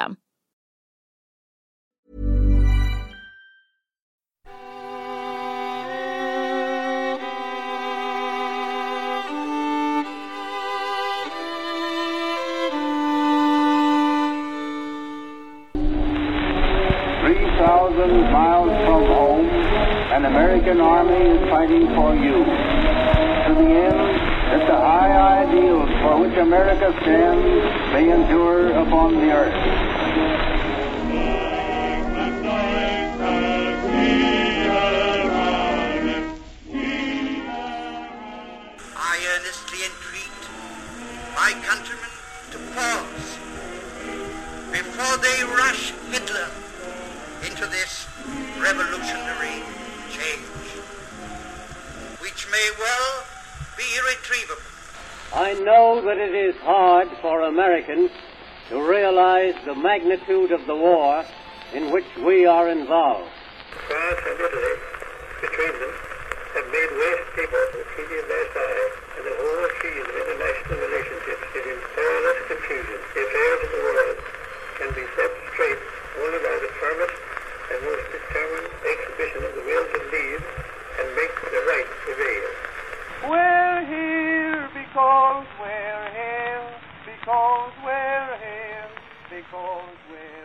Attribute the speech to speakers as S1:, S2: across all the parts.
S1: system.
S2: Three thousand miles from home, an American army is fighting for you. To the end that the high ideals for which America stands may endure upon the earth.
S3: Earnestly entreat my countrymen to pause before they rush Hitler into this revolutionary change, which may well be irretrievable.
S4: I know that it is hard for Americans to realize the magnitude of the war in which we are involved.
S5: France and Italy, between them, have made West able the Treaty of Versailles, the whole field of international relationships is in perilous confusion. The affairs of the world can be set straight only by the firmest and most determined exhibition of the will to lead and make the right prevail.
S2: We're here because we're here, because we're here, because we're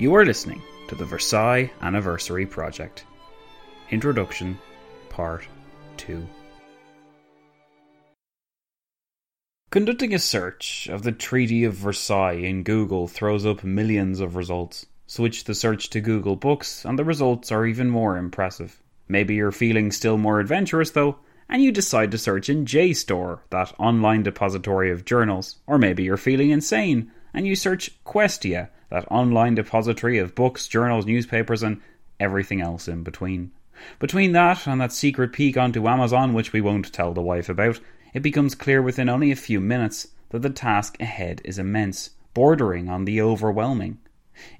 S6: You are listening to the Versailles Anniversary Project. Introduction, Part 2. Conducting a search of the Treaty of Versailles in Google throws up millions of results. Switch the search to Google Books, and the results are even more impressive. Maybe you're feeling still more adventurous though, and you decide to search in JSTOR, that online depository of journals. Or maybe you're feeling insane, and you search Questia, that online depository of books, journals, newspapers, and everything else in between. Between that and that secret peek onto Amazon, which we won't tell the wife about, it becomes clear within only a few minutes that the task ahead is immense, bordering on the overwhelming.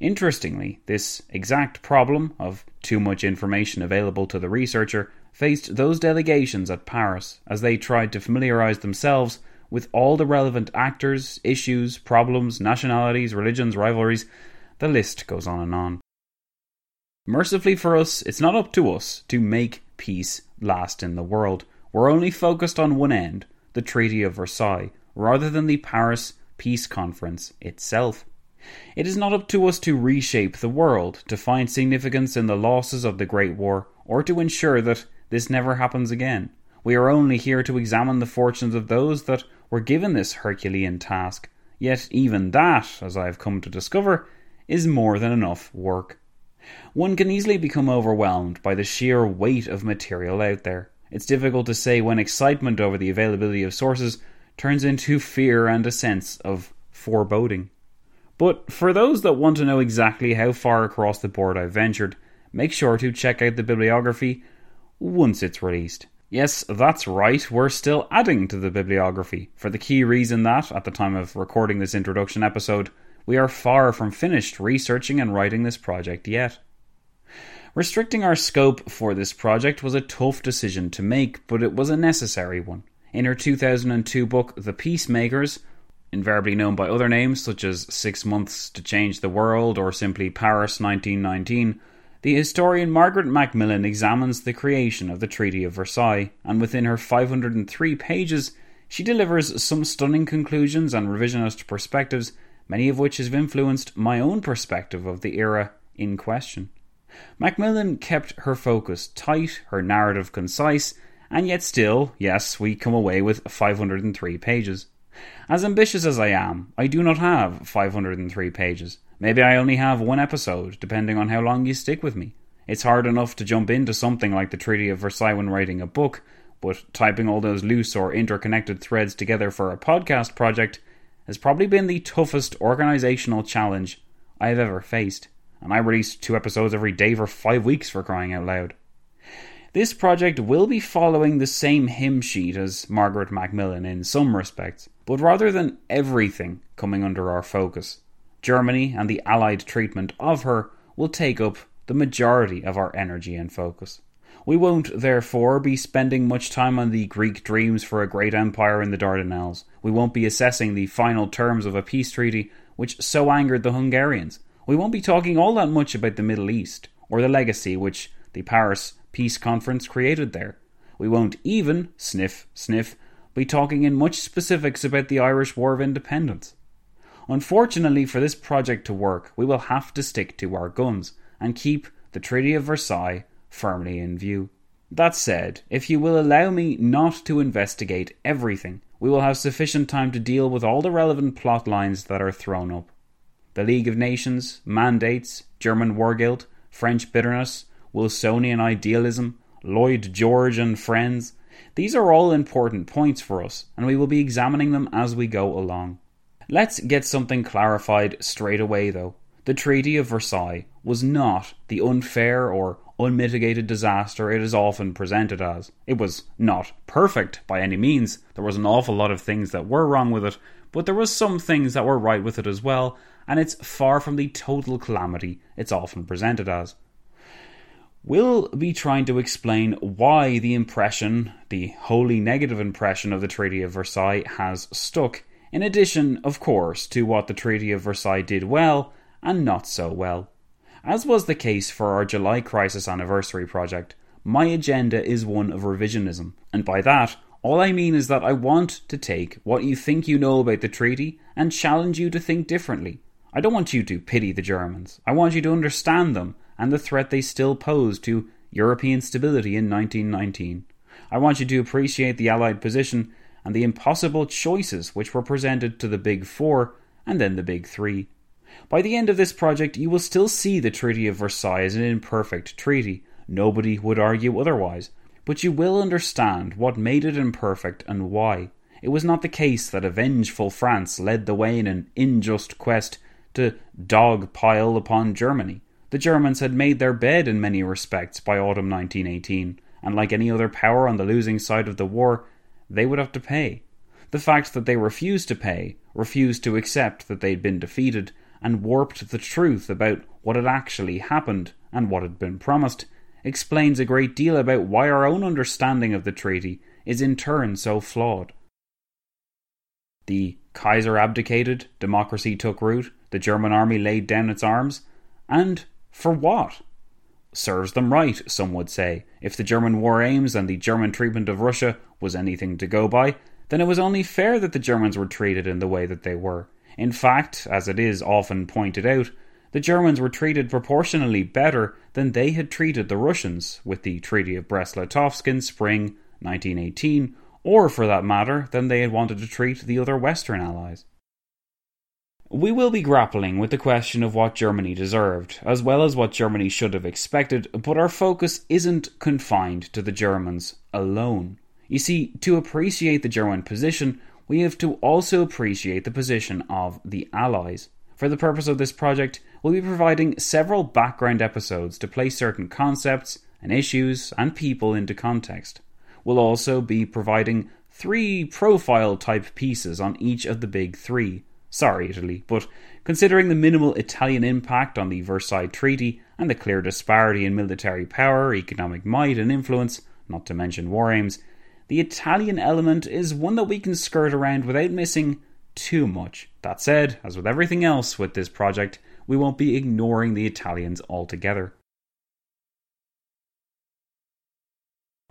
S6: Interestingly, this exact problem of too much information available to the researcher faced those delegations at Paris as they tried to familiarize themselves with all the relevant actors, issues, problems, nationalities, religions, rivalries. The list goes on and on. Mercifully for us, it's not up to us to make peace last in the world. We're only focused on one end, the Treaty of Versailles, rather than the Paris Peace Conference itself. It is not up to us to reshape the world, to find significance in the losses of the Great War, or to ensure that this never happens again. We are only here to examine the fortunes of those that were given this Herculean task. Yet, even that, as I have come to discover, is more than enough work. One can easily become overwhelmed by the sheer weight of material out there. It's difficult to say when excitement over the availability of sources turns into fear and a sense of foreboding. But for those that want to know exactly how far across the board I've ventured, make sure to check out the bibliography once it's released. Yes, that's right, we're still adding to the bibliography, for the key reason that, at the time of recording this introduction episode, we are far from finished researching and writing this project yet. Restricting our scope for this project was a tough decision to make, but it was a necessary one. In her 2002 book, The Peacemakers, invariably known by other names such as Six Months to Change the World or simply Paris 1919, the historian Margaret Macmillan examines the creation of the Treaty of Versailles, and within her 503 pages, she delivers some stunning conclusions and revisionist perspectives many of which have influenced my own perspective of the era in question. Macmillan kept her focus tight, her narrative concise, and yet still, yes, we come away with 503 pages. As ambitious as I am, I do not have 503 pages. Maybe I only have one episode, depending on how long you stick with me. It's hard enough to jump into something like the Treaty of Versailles when writing a book, but typing all those loose or interconnected threads together for a podcast project has probably been the toughest organizational challenge I have ever faced, and I released two episodes every day for five weeks for crying out loud. This project will be following the same hymn sheet as Margaret Macmillan in some respects, but rather than everything coming under our focus, Germany and the Allied treatment of her will take up the majority of our energy and focus. We won't, therefore, be spending much time on the Greek dreams for a great empire in the Dardanelles. We won't be assessing the final terms of a peace treaty which so angered the Hungarians. We won't be talking all that much about the Middle East, or the legacy which the Paris Peace Conference created there. We won't even, sniff, sniff, be talking in much specifics about the Irish War of Independence. Unfortunately, for this project to work, we will have to stick to our guns and keep the Treaty of Versailles firmly in view. That said, if you will allow me not to investigate everything, we will have sufficient time to deal with all the relevant plot lines that are thrown up. The League of Nations, mandates, German war guilt, French bitterness, Wilsonian idealism, Lloyd George and friends. These are all important points for us, and we will be examining them as we go along. Let's get something clarified straight away, though. The Treaty of Versailles was not the unfair or unmitigated disaster it is often presented as. It was not perfect by any means. There was an awful lot of things that were wrong with it, but there was some things that were right with it as well, and it's far from the total calamity it's often presented as. We'll be trying to explain why the impression, the wholly negative impression of the Treaty of Versailles has stuck, in addition, of course, to what the Treaty of Versailles did well and not so well. As was the case for our July Crisis Anniversary project, my agenda is one of revisionism, and by that, all I mean is that I want to take what you think you know about the treaty and challenge you to think differently. I don't want you to pity the Germans. I want you to understand them and the threat they still pose to European stability in 1919. I want you to appreciate the Allied position and the impossible choices which were presented to the Big Four and then the Big Three. By the end of this project, you will still see the Treaty of Versailles as an imperfect treaty. Nobody would argue otherwise. But you will understand what made it imperfect and why. It was not the case that a vengeful France led the way in an unjust quest to dog pile upon Germany. The Germans had made their bed in many respects by autumn 1918, and like any other power on the losing side of the war, they would have to pay. The fact that they refused to pay, refused to accept that they'd been defeated, and warped the truth about what had actually happened and what had been promised, explains a great deal about why our own understanding of the treaty is in turn so flawed. The Kaiser abdicated, democracy took root, the German army laid down its arms, and for what? Serves them right, some would say. If the German war aims and the German treatment of Russia was anything to go by, then it was only fair that the Germans were treated in the way that they were. In fact, as it is often pointed out, the Germans were treated proportionally better than they had treated the Russians with the Treaty of Brest-Litovsk in spring 1918, or for that matter, than they had wanted to treat the other Western allies. We will be grappling with the question of what Germany deserved, as well as what Germany should have expected, but our focus isn't confined to the Germans alone. You see, to appreciate the German position, we have to also appreciate the position of the Allies. For the purpose of this project, we'll be providing several background episodes to place certain concepts and issues and people into context. We'll also be providing three profile type pieces on each of the big three Sorry, Italy, but considering the minimal Italian impact on the Versailles Treaty and the clear disparity in military power, economic might, and influence, not to mention war aims, the Italian element is one that we can skirt around without missing too much. That said, as with everything else with this project, we won't be ignoring the Italians altogether.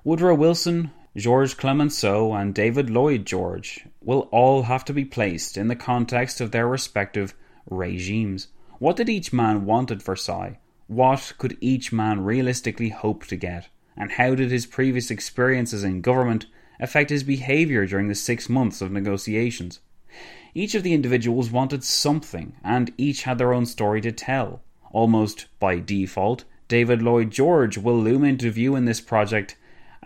S6: Woodrow Wilson, Georges Clemenceau and David Lloyd George will all have to be placed in the context of their respective regimes. What did each man want at Versailles? What could each man realistically hope to get? And how did his previous experiences in government affect his behaviour during the six months of negotiations? Each of the individuals wanted something, and each had their own story to tell. Almost by default, David Lloyd George will loom into view in this project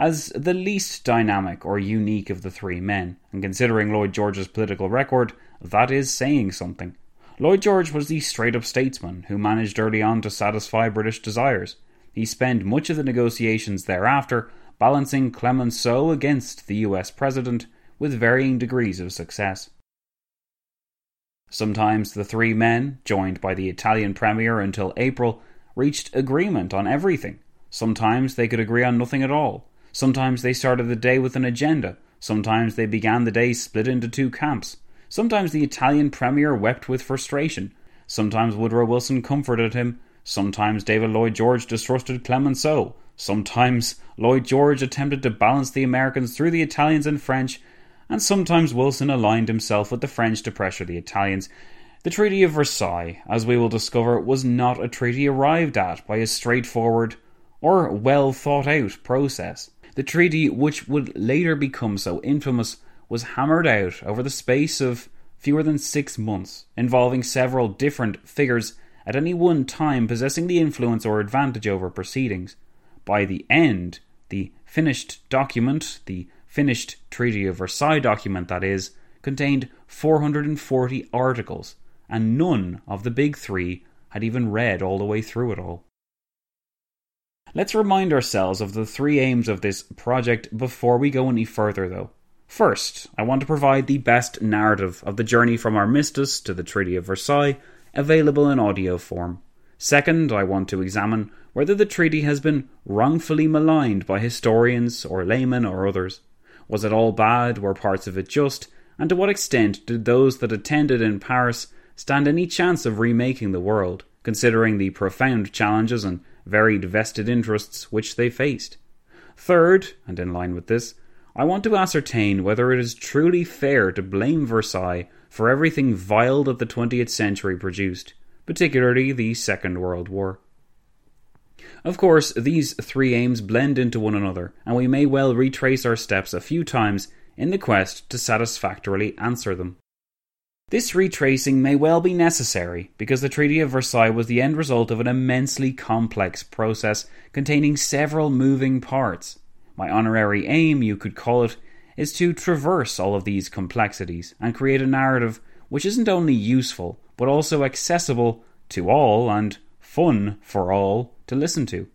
S6: as the least dynamic or unique of the three men, and considering Lloyd George's political record, that is saying something. Lloyd George was the straight up statesman who managed early on to satisfy British desires. He spent much of the negotiations thereafter balancing Clemenceau against the US president with varying degrees of success. Sometimes the three men, joined by the Italian premier until April, reached agreement on everything. Sometimes they could agree on nothing at all. Sometimes they started the day with an agenda. Sometimes they began the day split into two camps. Sometimes the Italian premier wept with frustration. Sometimes Woodrow Wilson comforted him. Sometimes David Lloyd George distrusted Clemenceau. Sometimes Lloyd George attempted to balance the Americans through the Italians and French. And sometimes Wilson aligned himself with the French to pressure the Italians. The Treaty of Versailles, as we will discover, was not a treaty arrived at by a straightforward or well thought out process. The treaty, which would later become so infamous, was hammered out over the space of fewer than six months, involving several different figures at any one time possessing the influence or advantage over proceedings. By the end, the finished document, the finished Treaty of Versailles document, that is, contained 440 articles, and none of the big three had even read all the way through it all. Let's remind ourselves of the three aims of this project before we go any further, though. First, I want to provide the best narrative of the journey from Armistice to the Treaty of Versailles available in audio form. Second, I want to examine whether the treaty has been wrongfully maligned by historians or laymen or others. Was it all bad? Were parts of it just? And to what extent did those that attended in Paris stand any chance of remaking the world, considering the profound challenges and varied vested interests which they faced. Third, and in line with this, I want to ascertain whether it is truly fair to blame Versailles for everything vile that the 20th century produced, particularly the Second World War. Of course, these three aims blend into one another, and we may well retrace our steps a few times in the quest to satisfactorily answer them. This retracing may well be necessary because the Treaty of Versailles was the end result of an immensely complex process containing several moving parts. My honorary aim, you could call it, is to traverse all of these complexities and create a narrative which isn't only useful but also accessible to all and fun for all to listen to.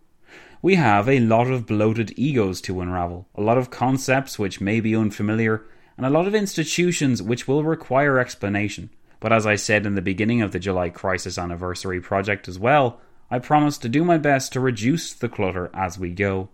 S6: We have a lot of bloated egos to unravel, a lot of concepts which may be unfamiliar and a lot of institutions which will require explanation. But as I said in the beginning of the July Crisis Anniversary project as well, I promise to do my best to reduce the clutter as we go.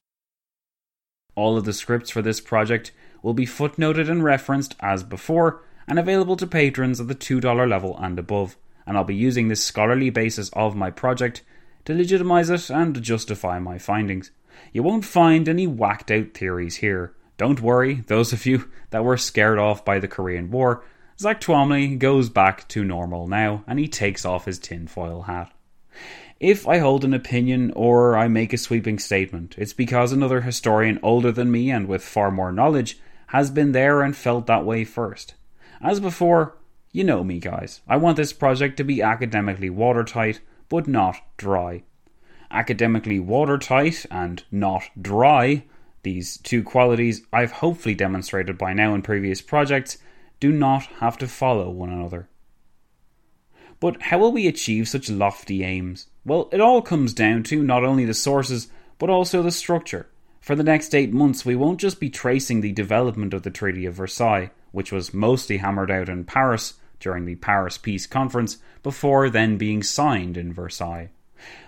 S6: All of the scripts for this project will be footnoted and referenced as before and available to patrons at the $2 level and above, and I'll be using this scholarly basis of my project to legitimize it and justify my findings. You won't find any whacked out theories here. Don't worry, those of you that were scared off by the Korean War, Zach Twamley goes back to normal now and he takes off his tinfoil hat. If I hold an opinion or I make a sweeping statement, it's because another historian older than me and with far more knowledge has been there and felt that way first. As before, you know me, guys. I want this project to be academically watertight, but not dry. Academically watertight and not dry these two qualities I've hopefully demonstrated by now in previous projects do not have to follow one another. But how will we achieve such lofty aims? Well, it all comes down to not only the sources, but also the structure. For the next eight months, we won't just be tracing the development of the Treaty of Versailles, which was mostly hammered out in Paris during the Paris Peace Conference, before then being signed in Versailles.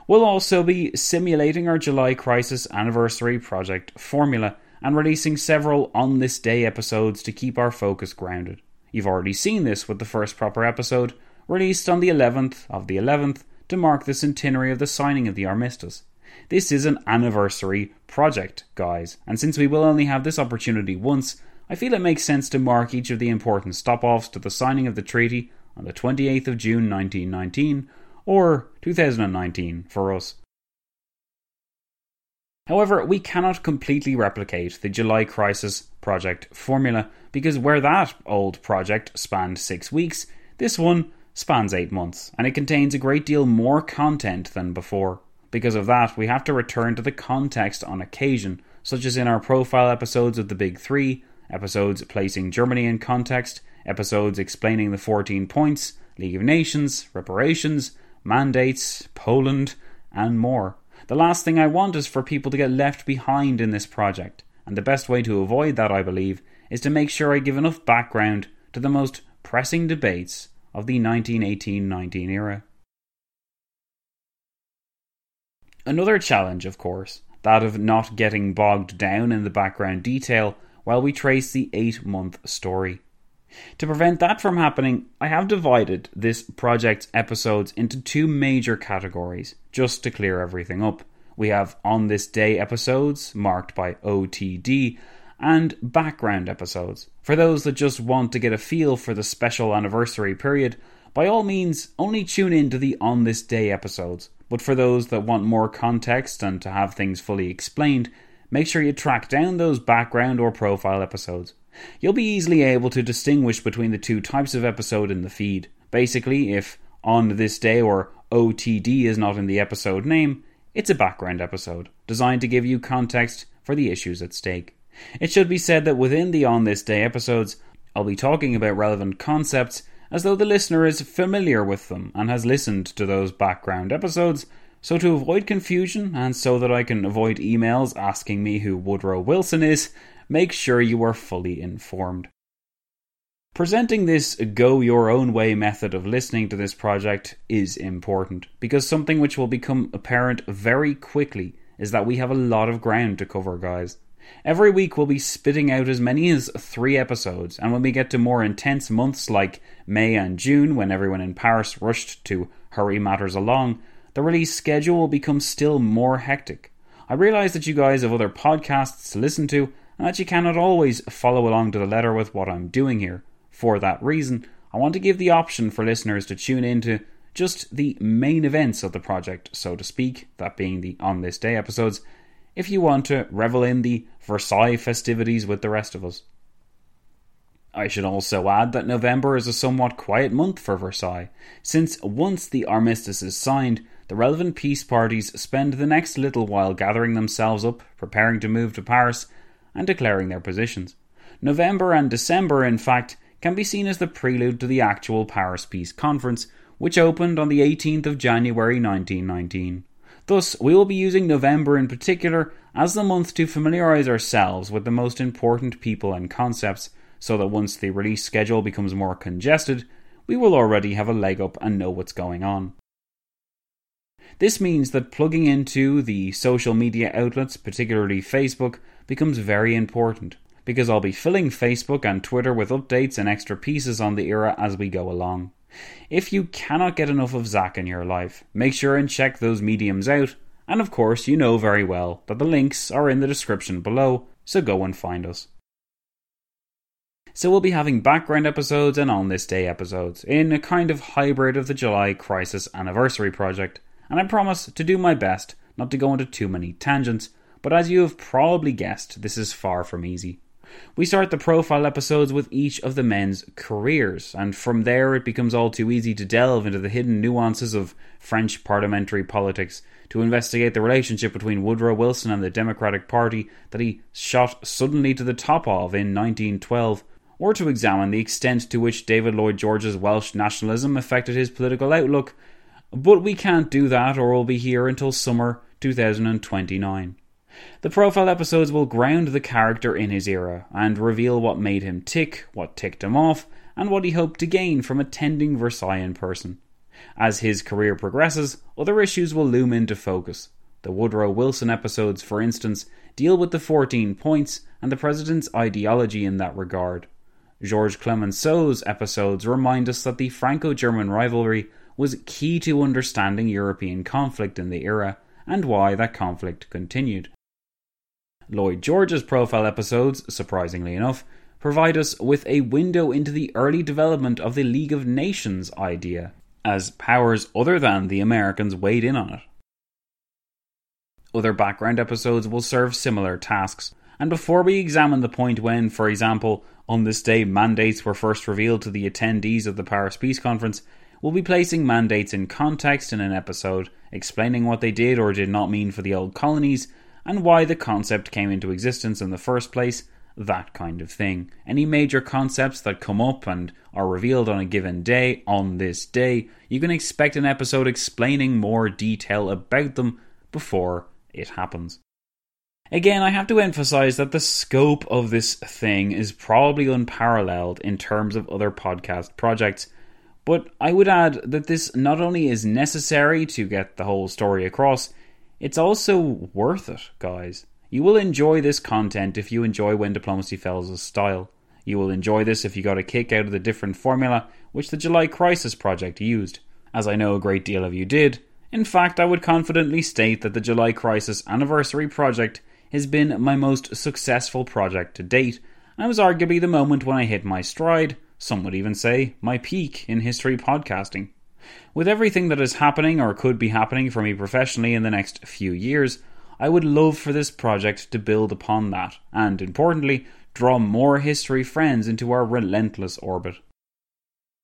S6: We'll also be simulating our July Crisis Anniversary Project formula and releasing several on this day episodes to keep our focus grounded. You've already seen this with the first proper episode, released on the 11th of the 11th to mark the centenary of the signing of the armistice. This is an anniversary project, guys, and since we will only have this opportunity once, I feel it makes sense to mark each of the important stop offs to the signing of the treaty on the 28th of June 1919 or 2019 for us. However, we cannot completely replicate the July Crisis project formula because where that old project spanned six weeks, this one spans eight months, and it contains a great deal more content than before. Because of that, we have to return to the context on occasion, such as in our profile episodes of the Big Three, episodes placing Germany in context, episodes explaining the 14 points, League of Nations, reparations, mandates, Poland, and more. The last thing I want is for people to get left behind in this project, and the best way to avoid that, I believe, is to make sure I give enough background to the most pressing debates of the 1918 19 era. Another challenge, of course, that of not getting bogged down in the background detail while we trace the eight month story. To prevent that from happening, I have divided this project's episodes into two major categories, just to clear everything up. We have On This Day episodes, marked by OTD, and background episodes. For those that just want to get a feel for the special anniversary period, by all means, only tune in to the On This Day episodes. But for those that want more context and to have things fully explained, make sure you track down those background or profile episodes. You'll be easily able to distinguish between the two types of episode in the feed. Basically, if on this day or OTD is not in the episode name, it's a background episode, designed to give you context for the issues at stake. It should be said that within the On This Day episodes, I'll be talking about relevant concepts as though the listener is familiar with them and has listened to those background episodes. So, to avoid confusion and so that I can avoid emails asking me who Woodrow Wilson is, make sure you are fully informed. Presenting this go your own way method of listening to this project is important because something which will become apparent very quickly is that we have a lot of ground to cover, guys. Every week we'll be spitting out as many as three episodes, and when we get to more intense months like May and June, when everyone in Paris rushed to hurry matters along, the release schedule will become still more hectic. I realise that you guys have other podcasts to listen to, and that you cannot always follow along to the letter with what I'm doing here. For that reason, I want to give the option for listeners to tune in to just the main events of the project, so to speak, that being the On This Day episodes, if you want to revel in the Versailles festivities with the rest of us. I should also add that November is a somewhat quiet month for Versailles, since once the armistice is signed, the relevant peace parties spend the next little while gathering themselves up, preparing to move to Paris, and declaring their positions. November and December, in fact, can be seen as the prelude to the actual Paris Peace Conference, which opened on the 18th of January 1919. Thus, we will be using November in particular as the month to familiarise ourselves with the most important people and concepts so that once the release schedule becomes more congested, we will already have a leg up and know what's going on. This means that plugging into the social media outlets, particularly Facebook, becomes very important because I'll be filling Facebook and Twitter with updates and extra pieces on the era as we go along. If you cannot get enough of Zach in your life, make sure and check those mediums out. And of course, you know very well that the links are in the description below, so go and find us. So we'll be having background episodes and on this day episodes in a kind of hybrid of the July Crisis Anniversary project, and I promise to do my best not to go into too many tangents, but as you have probably guessed, this is far from easy. We start the profile episodes with each of the men's careers, and from there it becomes all too easy to delve into the hidden nuances of French parliamentary politics, to investigate the relationship between Woodrow Wilson and the Democratic Party that he shot suddenly to the top of in 1912 or to examine the extent to which David Lloyd George's Welsh nationalism affected his political outlook. But we can't do that, or we'll be here until summer 2029. The profile episodes will ground the character in his era and reveal what made him tick, what ticked him off, and what he hoped to gain from attending Versailles in person. As his career progresses, other issues will loom into focus. The Woodrow Wilson episodes, for instance, deal with the 14 points and the president's ideology in that regard. Georges Clemenceau's episodes remind us that the Franco German rivalry was key to understanding European conflict in the era and why that conflict continued. Lloyd George's profile episodes, surprisingly enough, provide us with a window into the early development of the League of Nations idea, as powers other than the Americans weighed in on it. Other background episodes will serve similar tasks, and before we examine the point when, for example, on this day mandates were first revealed to the attendees of the Paris Peace Conference, we'll be placing mandates in context in an episode, explaining what they did or did not mean for the old colonies, and why the concept came into existence in the first place, that kind of thing. Any major concepts that come up and are revealed on a given day, on this day, you can expect an episode explaining more detail about them before it happens. Again, I have to emphasize that the scope of this thing is probably unparalleled in terms of other podcast projects, but I would add that this not only is necessary to get the whole story across, it's also worth it, guys. You will enjoy this content if you enjoy When Diplomacy Fails' style. You will enjoy this if you got a kick out of the different formula which the July Crisis project used, as I know a great deal of you did. In fact, I would confidently state that the July Crisis Anniversary project has been my most successful project to date, and was arguably the moment when I hit my stride, some would even say my peak in history podcasting. With everything that is happening or could be happening for me professionally in the next few years, I would love for this project to build upon that, and importantly, draw more history friends into our relentless orbit.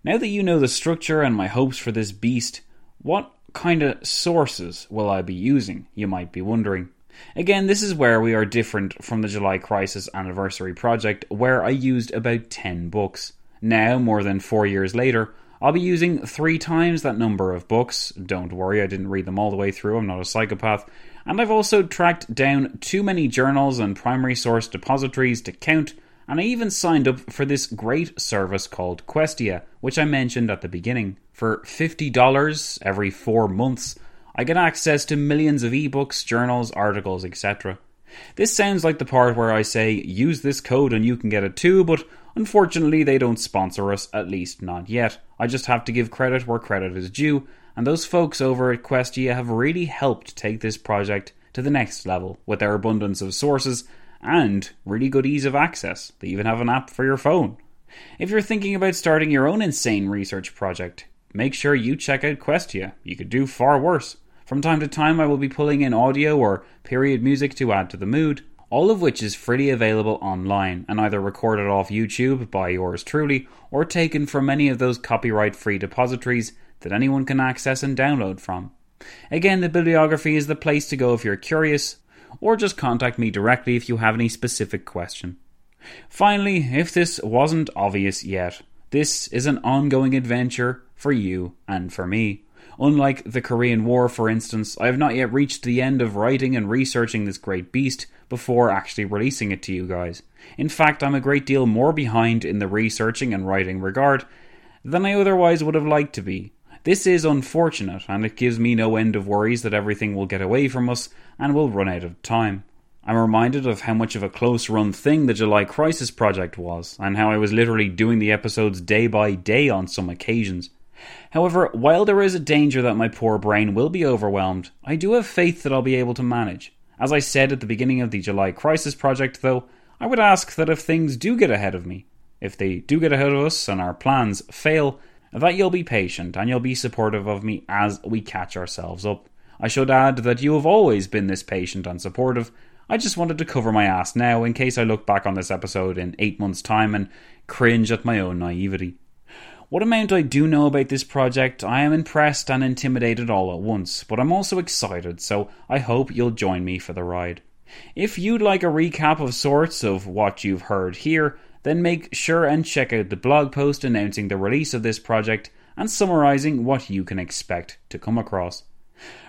S6: Now that you know the structure and my hopes for this beast, what kind of sources will I be using, you might be wondering. Again, this is where we are different from the July Crisis Anniversary project, where I used about 10 books. Now, more than four years later, I'll be using three times that number of books. Don't worry, I didn't read them all the way through, I'm not a psychopath. And I've also tracked down too many journals and primary source depositories to count, and I even signed up for this great service called Questia, which I mentioned at the beginning. For $50 every four months, I get access to millions of ebooks, journals, articles, etc. This sounds like the part where I say, use this code and you can get it too, but unfortunately they don't sponsor us, at least not yet. I just have to give credit where credit is due, and those folks over at Questia have really helped take this project to the next level with their abundance of sources and really good ease of access. They even have an app for your phone. If you're thinking about starting your own insane research project, make sure you check out Questia. You could do far worse. From time to time, I will be pulling in audio or period music to add to the mood, all of which is freely available online and either recorded off YouTube by yours truly or taken from any of those copyright free depositories that anyone can access and download from. Again, the bibliography is the place to go if you're curious, or just contact me directly if you have any specific question. Finally, if this wasn't obvious yet, this is an ongoing adventure for you and for me. Unlike the Korean War, for instance, I have not yet reached the end of writing and researching this great beast before actually releasing it to you guys. In fact, I'm a great deal more behind in the researching and writing regard than I otherwise would have liked to be. This is unfortunate, and it gives me no end of worries that everything will get away from us and will run out of time. I'm reminded of how much of a close run thing the July Crisis project was, and how I was literally doing the episodes day by day on some occasions. However, while there is a danger that my poor brain will be overwhelmed, I do have faith that I'll be able to manage. As I said at the beginning of the July Crisis project, though, I would ask that if things do get ahead of me, if they do get ahead of us and our plans fail, that you'll be patient and you'll be supportive of me as we catch ourselves up. I should add that you have always been this patient and supportive, I just wanted to cover my ass now in case I look back on this episode in eight months' time and cringe at my own naivety. What amount I do know about this project, I am impressed and intimidated all at once, but I'm also excited, so I hope you'll join me for the ride. If you'd like a recap of sorts of what you've heard here, then make sure and check out the blog post announcing the release of this project and summarizing what you can expect to come across.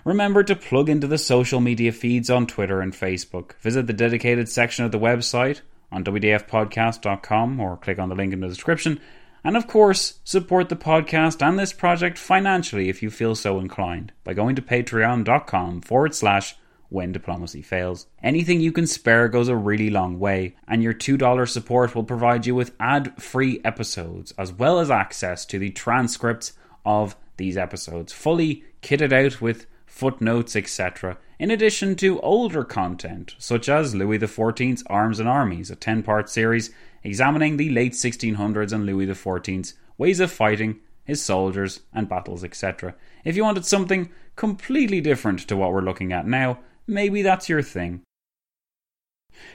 S6: Remember to plug into the social media feeds on Twitter and Facebook. Visit the dedicated section of the website on WDFpodcast.com or click on the link in the description. And of course, support the podcast and this project financially if you feel so inclined by going to patreon.com forward slash when diplomacy fails. Anything you can spare goes a really long way, and your $2 support will provide you with ad free episodes as well as access to the transcripts of these episodes, fully kitted out with footnotes, etc., in addition to older content, such as Louis XIV's Arms and Armies, a 10 part series examining the late 1600s and Louis XIV's ways of fighting, his soldiers, and battles, etc. If you wanted something completely different to what we're looking at now, maybe that's your thing.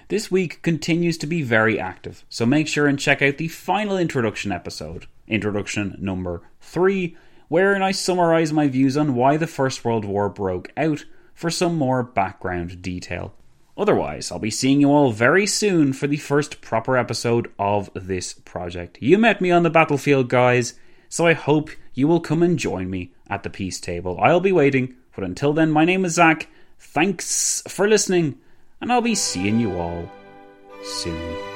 S6: This week continues to be very active, so make sure and check out the final introduction episode, introduction number 3, wherein I summarise my views on why the First World War broke out for some more background detail. Otherwise, I'll be seeing you all very soon for the first proper episode of this project. You met me on the battlefield, guys, so I hope you will come and join me at the peace table. I'll be waiting, but until then, my name is Zach. Thanks for listening, and I'll be seeing you all soon.